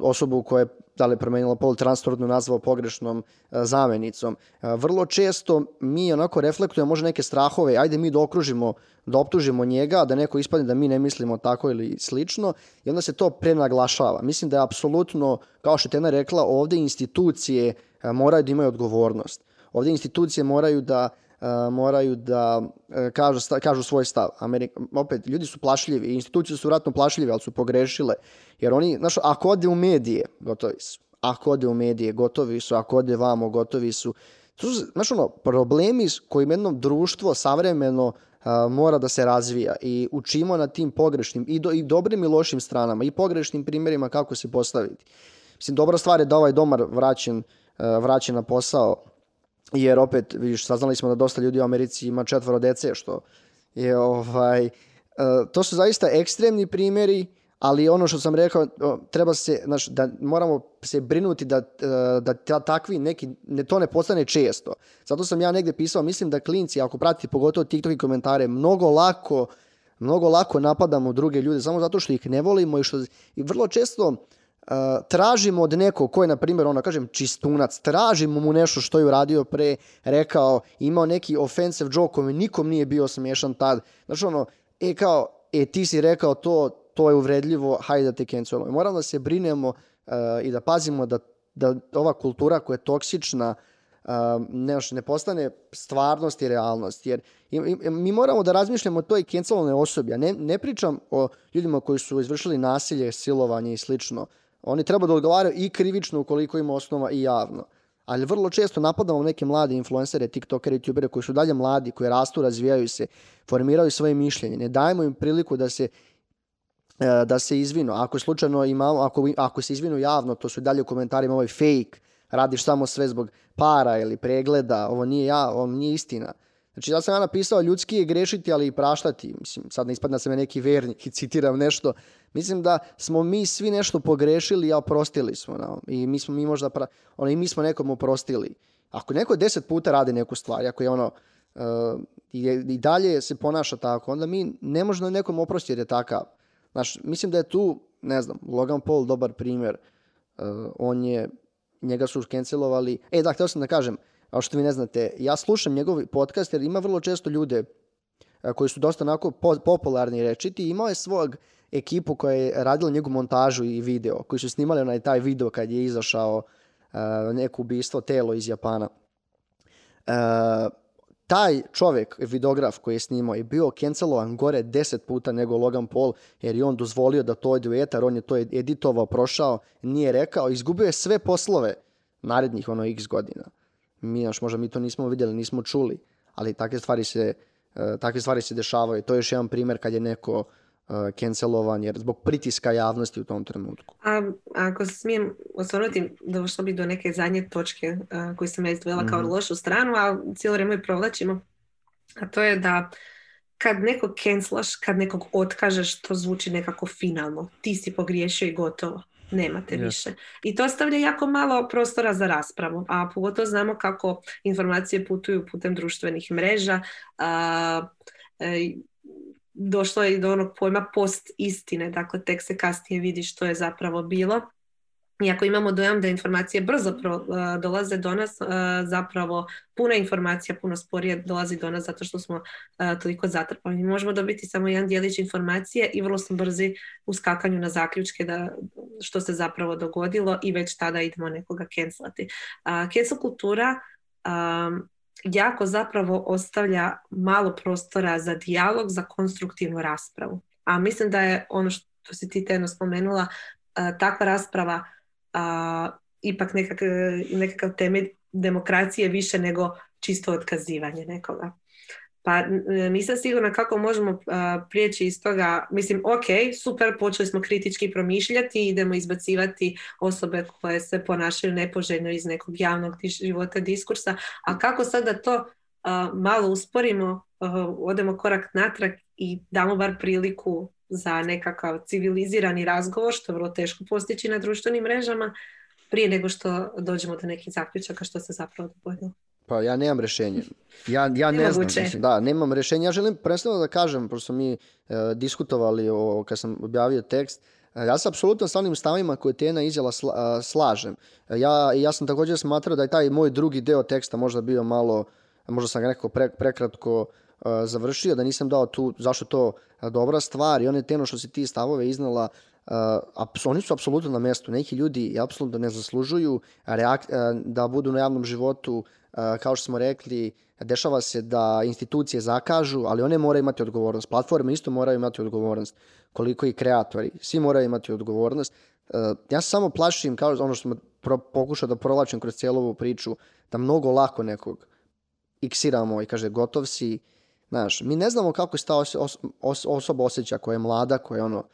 osobu koja je da li je promenila pol transrodnu nazvao pogrešnom zamenicom. Vrlo često mi onako reflektujemo možda neke strahove, ajde mi da okružimo da optužimo njega, da neko ispadne da mi ne mislimo tako ili slično i onda se to prenaglašava. Mislim da je apsolutno, kao što je Tena rekla, ovdje institucije e, moraju da imaju odgovornost. Ovdje institucije moraju da e, moraju da e, kažu, kažu svoj stav. Amerika, opet, ljudi su plašljivi, institucije su vratno plašljive, ali su pogrešile. Jer oni, znaš, ako ode u medije, gotovi su. Ako ode u medije, gotovi su. Ako ode vamo, gotovi su. To su, znaš, ono, problemi s kojim jedno društvo savremeno mora da se razvija i učimo na tim pogrešnim i, do, i dobrim i lošim stranama i pogrešnim primjerima kako se postaviti. Mislim, dobra stvar je da ovaj domar vraćen, vraćen na posao, jer opet, vidiš, saznali smo da dosta ljudi u Americi ima četvoro dece, što je ovaj, to su zaista ekstremni primjeri, ali ono što sam rekao, treba se, znaš, da moramo se brinuti da, e, da takvi neki, ne, to ne postane često. Zato sam ja negdje pisao, mislim da klinci, ako pratite pogotovo TikTok i komentare, mnogo lako, mnogo lako napadamo druge ljude, samo zato što ih ne volimo i što i vrlo često tražimo od nekog ko je, na primjer, ono, kažem, čistunac, tražimo mu nešto što je uradio pre, rekao, imao neki offensive joke koji nikom nije bio smiješan tad. Znači, ono, e, kao, e, ti si rekao to, to je uvredljivo, hajde da te cancelujemo. Moramo da se brinemo uh, i da pazimo da, da ova kultura koja je toksična uh, ne, ne postane stvarnost i realnost. Jer mi moramo da razmišljamo o toj cancelovane osobi. Ja ne, ne pričam o ljudima koji su izvršili nasilje, silovanje i slično. Oni treba da odgovaraju i krivično ukoliko ima osnova i javno. Ali vrlo često napadamo neke mlade influencere, tiktokere, youtubere koji su dalje mladi, koji rastu, razvijaju se, formiraju svoje mišljenje. Ne dajemo im priliku da se E, da se izvinu. Ako slučajno imamo, ako, ako se izvinu javno, to su dalje u komentarima ovaj fake, radiš samo sve zbog para ili pregleda, ovo nije ja, ovo nije istina. Znači ja sam ja napisao ljudski je grešiti, ali i praštati. Mislim, sad ne ispadne da sam neki vernik i citiram nešto. Mislim da smo mi svi nešto pogrešili, a oprostili smo. No? I mi smo mi možda, pra... ono, i mi smo nekom oprostili. Ako neko deset puta radi neku stvar, ako je ono, uh, i, dalje se ponaša tako, onda mi ne možemo nekom oprostiti jer je takav. Znaš, mislim da je tu, ne znam, Logan Paul dobar primjer. Uh, on je, njega su cancelovali. E, da, htio sam da kažem, a što vi ne znate, ja slušam njegov podcast jer ima vrlo često ljude uh, koji su dosta onako po, popularni rečiti. Imao je svog ekipu koja je radila njegovu montažu i video, koji su snimali onaj taj video kad je izašao uh, neko ubistvo telo iz Japana. Uh, taj čovjek, videograf koji je snimao, je bio cancelovan gore deset puta nego Logan Paul, jer je on dozvolio da to ode u etar, on je to editovao, prošao, nije rekao, izgubio je sve poslove narednih ono x godina. Mi, naš, možda mi to nismo vidjeli, nismo čuli, ali takve stvari se, uh, takve stvari se dešavaju. To je još jedan primjer kad je neko cancelovan jer zbog pritiska javnosti u tom trenutku. A ako se smijem osvrnuti, došlo bi do neke zadnje točke uh, koju sam ja izdvojila kao mm. lošu stranu, a cijelo vrijeme provlačimo, a to je da kad nekog cancelaš, kad nekog otkažeš, to zvuči nekako finalno. Ti si pogriješio i gotovo. Nemate yes. više. I to stavlja jako malo prostora za raspravu. A pogotovo znamo kako informacije putuju putem društvenih mreža. A, e, došlo je i do onog pojma post istine, dakle tek se kasnije vidi što je zapravo bilo. Iako imamo dojam da informacije brzo uh, dolaze do nas, uh, zapravo puna informacija puno sporije dolazi do nas zato što smo uh, toliko zatrpani. Možemo dobiti samo jedan dijelić informacije i vrlo smo brzi u skakanju na zaključke da što se zapravo dogodilo i već tada idemo nekoga cancelati. Cancel kultura um, jako zapravo ostavlja malo prostora za dijalog, za konstruktivnu raspravu. A mislim da je ono što si ti teno spomenula, takva rasprava a, ipak nekak, nekakav temelj demokracije više nego čisto otkazivanje nekoga. Pa nisam sigurna kako možemo prijeći iz toga, mislim, ok, super, počeli smo kritički promišljati, idemo izbacivati osobe koje se ponašaju nepoželjno iz nekog javnog života diskursa, a kako sad da to malo usporimo, odemo korak natrag i damo bar priliku za nekakav civilizirani razgovor, što je vrlo teško postići na društvenim mrežama, prije nego što dođemo do nekih zaključaka što se zapravo dogodilo. Pa ja nemam rješenje. Ja, ja ne znam. Mislim, da, nemam rješenje. Ja želim prvenstveno da kažem, pošto smo mi e, diskutovali o, kad sam objavio tekst, e, ja se apsolutno s onim stavima koje Tena izjela e, slažem. Ja, ja sam također smatrao da je taj moj drugi deo teksta možda bio malo, možda sam ga nekako prekratko završio, da nisam dao tu, zašto to dobra stvar i one teno što si ti stavove iznala, oni su apsolutno na mjestu. Neki ljudi apsolutno ne zaslužuju da budu na javnom životu kao što smo rekli, dešava se da institucije zakažu, ali one moraju imati odgovornost. Platforme isto moraju imati odgovornost, koliko i kreatori. Svi moraju imati odgovornost. Ja se samo plašim, kao ono što smo pokušao da provlačim kroz cijelu ovu priču, da mnogo lako nekog iksiramo i kaže gotov si. Znaš, mi ne znamo kako se ta osoba osjeća koja je mlada, koja je ono...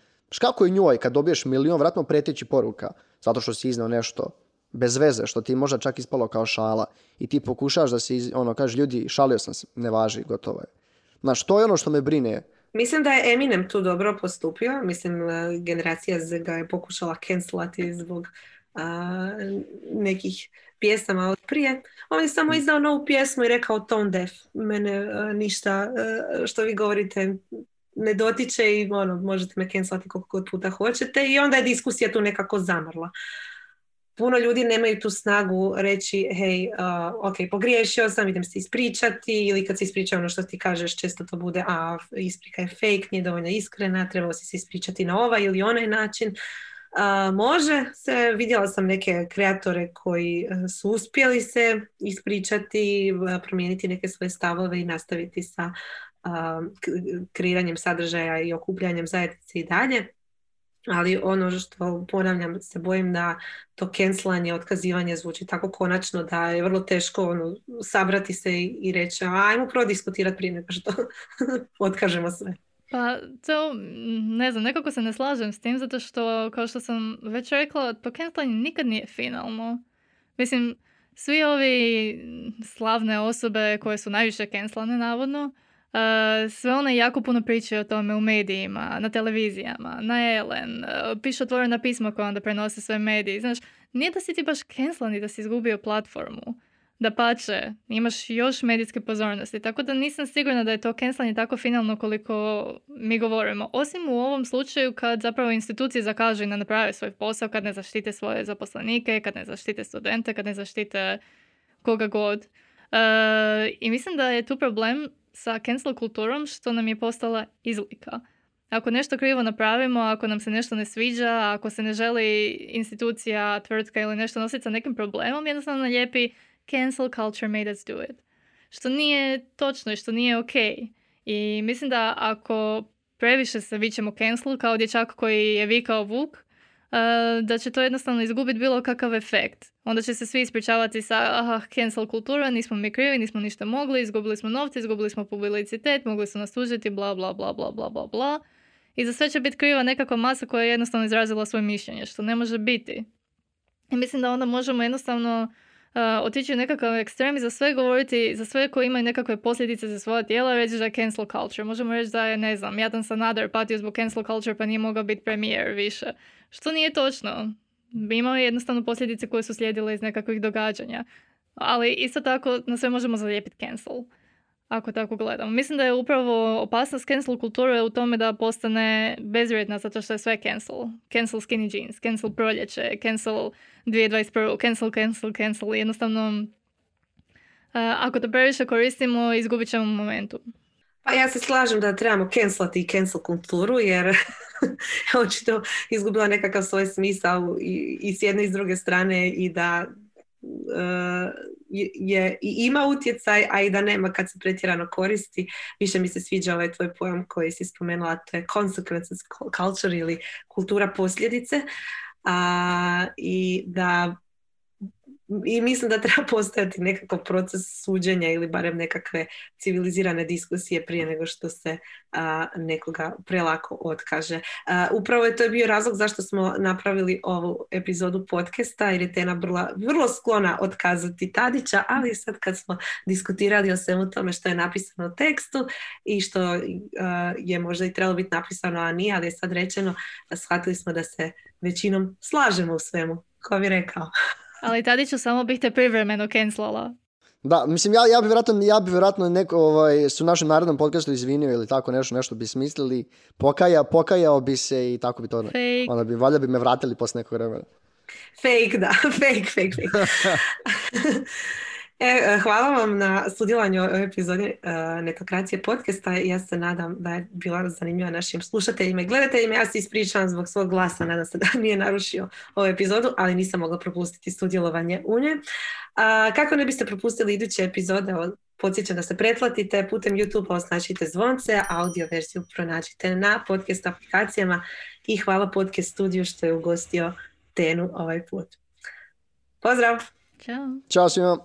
Kako je njoj kad dobiješ milion, vratno preteći poruka, zato što si iznao nešto bez veze, što ti možda čak ispalo kao šala i ti pokušaš da se, ono, kažeš ljudi, šalio sam se, ne važi, gotovo je. Znaš, to je ono što me brine. Mislim da je Eminem tu dobro postupio, mislim e, generacija Z ga je pokušala cancelati zbog nekih pjesama od prije. On je samo izdao novu pjesmu i rekao tone deaf. Mene e, ništa e, što vi govorite ne dotiče i ono, možete me cancelati koliko god puta hoćete i onda je diskusija tu nekako zamrla puno ljudi nemaju tu snagu reći hej, uh, ok, pogriješio sam, idem se ispričati ili kad se ispriča ono što ti kažeš često to bude a isprika je fake, nije dovoljno iskrena, trebao si se ispričati na ovaj ili onaj način. Uh, može se, vidjela sam neke kreatore koji uh, su uspjeli se ispričati, uh, promijeniti neke svoje stavove i nastaviti sa kreiranjem sadržaja i okupljanjem zajednice i dalje ali ono što ponavljam se bojim da to cancelanje, otkazivanje zvuči tako konačno da je vrlo teško ono, sabrati se i, reći ajmo prodiskutirati prije nego što otkažemo sve. Pa to, ne znam, nekako se ne slažem s tim zato što, kao što sam već rekla, to cancelanje nikad nije finalno. Mislim, svi ovi slavne osobe koje su najviše cancelane navodno, Sve one jako puno pričaju o tome u medijima, na televizijama, na Ellen, uh, pišu otvorena pisma koja onda prenose sve mediji. Znaš, nije da si ti baš cancelan i da si izgubio platformu. Da pače, imaš još medijske pozornosti. Tako da nisam sigurna da je to cancelanje tako finalno koliko mi govorimo. Osim u ovom slučaju kad zapravo institucije zakažu i ne naprave svoj posao, kad ne zaštite svoje zaposlenike, kad ne zaštite studente, kad ne zaštite koga god. Uh, I mislim da je tu problem sa cancel kulturom što nam je postala izlika. Ako nešto krivo napravimo, ako nam se nešto ne sviđa, ako se ne želi institucija, tvrtka ili nešto nositi sa nekim problemom, jednostavno lijepi cancel culture made us do it. Što nije točno i što nije ok. I mislim da ako previše se vićemo cancel kao dječak koji je vikao vuk, da će to jednostavno izgubiti bilo kakav efekt. Onda će se svi ispričavati sa aha, cancel kultura, nismo mi krivi, nismo ništa mogli, izgubili smo novce, izgubili smo publicitet, mogli su nas tužiti, bla, bla, bla, bla, bla, bla, bla. I za sve će biti kriva nekakva masa koja je jednostavno izrazila svoje mišljenje, što ne može biti. I mislim da onda možemo jednostavno uh, otići u nekakav ekstrem i za sve govoriti, za sve koji imaju nekakve posljedice za svoje tijela, reći da je cancel culture. Možemo reći da je, ne znam, Jadan Sanader patio zbog cancel culture pa nije mogao biti premijer više. Što nije točno. Imao je jednostavno posljedice koje su slijedile iz nekakvih događanja. Ali isto tako na sve možemo zalijepiti cancel. Ako tako gledamo. Mislim da je upravo opasnost cancel kulture u tome da postane bezvrijedna zato što je sve cancel. Cancel skinny jeans, cancel proljeće, cancel 2021, cancel, cancel, cancel. Jednostavno, ako to previše koristimo, izgubit ćemo momentu. Pa ja se slažem da trebamo cancelati i cancel kulturu jer očito izgubila nekakav svoj smisao i, i s jedne i s druge strane i da uh, je i ima utjecaj, a i da nema kad se pretjerano koristi. Više mi se sviđa ovaj tvoj pojam koji si spomenula, to je consequences culture ili kultura posljedice. A, I da i mislim da treba postojati nekakav proces suđenja ili barem nekakve civilizirane diskusije prije nego što se nekoga prelako otkaže. upravo je to bio razlog zašto smo napravili ovu epizodu podcasta jer je Tena vrlo, vrlo sklona otkazati Tadića, ali sad kad smo diskutirali o svemu tome što je napisano u tekstu i što je možda i trebalo biti napisano, a nije, ali je sad rečeno, shvatili smo da se većinom slažemo u svemu. Ko bi rekao? Ali Tadiću samo bih te privremeno cancelala. Da, mislim, ja, ja bi vjerojatno, ja bi vjerojatno neko, ovaj, su našem narodnom podcastu izvinio ili tako nešto, nešto bi smislili, pokaja, pokajao bi se i tako bi to, fake. onda bi, valjda bi me vratili poslije nekog vremena. Fake, da, fake, fake, fake. E, e, hvala vam na sudjelovanju u ovoj epizodi uh, Netokracije podcasta. Ja se nadam da je bila zanimljiva našim slušateljima i gledateljima. Ja se ispričavam zbog svog glasa, nadam se da nije narušio ovu epizodu, ali nisam mogla propustiti sudjelovanje u nje. kako ne biste propustili iduće epizode, podsjećam da se pretplatite putem YouTube, označite zvonce, audio verziju pronađite na podcast aplikacijama i hvala podcast studiju što je ugostio Tenu ovaj put. Pozdrav! Ćao! Ćao svima!